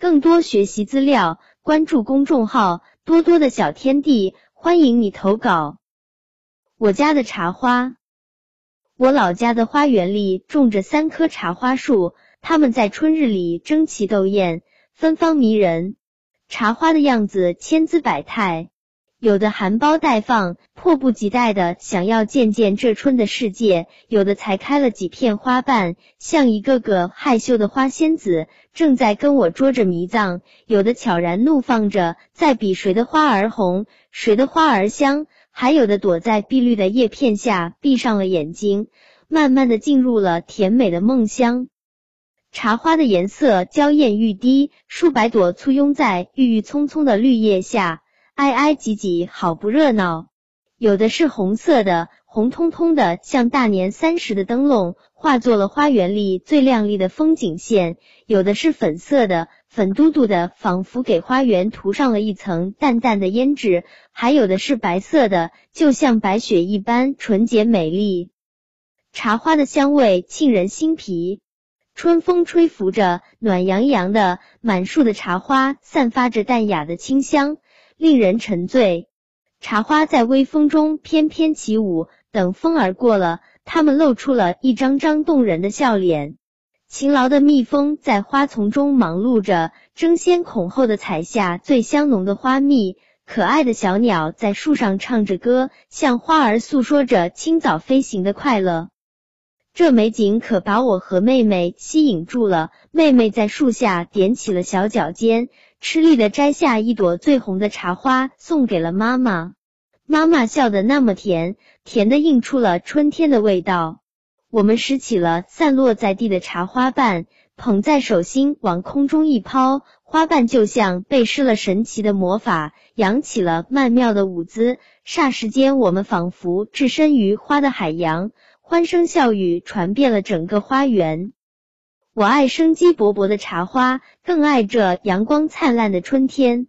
更多学习资料，关注公众号“多多的小天地”，欢迎你投稿。我家的茶花，我老家的花园里种着三棵茶花树，它们在春日里争奇斗艳，芬芳迷人。茶花的样子千姿百态。有的含苞待放，迫不及待的想要见见这春的世界；有的才开了几片花瓣，像一个个害羞的花仙子，正在跟我捉着迷藏；有的悄然怒放着，在比谁的花儿红，谁的花儿香；还有的躲在碧绿的叶片下，闭上了眼睛，慢慢的进入了甜美的梦乡。茶花的颜色娇艳欲滴，数百朵簇拥在郁郁葱葱的绿叶下。挨挨挤挤，好不热闹。有的是红色的，红彤彤的，像大年三十的灯笼，化作了花园里最亮丽的风景线；有的是粉色的，粉嘟嘟的，仿佛给花园涂上了一层淡淡的胭脂；还有的是白色的，就像白雪一般纯洁美丽。茶花的香味沁人心脾，春风吹拂着，暖洋洋的，满树的茶花散发着淡雅的清香。令人沉醉，茶花在微风中翩翩起舞。等风儿过了，它们露出了一张张动人的笑脸。勤劳的蜜蜂在花丛中忙碌着，争先恐后的采下最香浓的花蜜。可爱的小鸟在树上唱着歌，向花儿诉说着清早飞行的快乐。这美景可把我和妹妹吸引住了。妹妹在树下踮起了小脚尖。吃力的摘下一朵最红的茶花，送给了妈妈。妈妈笑得那么甜，甜的映出了春天的味道。我们拾起了散落在地的茶花瓣，捧在手心，往空中一抛，花瓣就像被施了神奇的魔法，扬起了曼妙的舞姿。霎时间，我们仿佛置身于花的海洋，欢声笑语传遍了整个花园。我爱生机勃勃的茶花，更爱这阳光灿烂的春天。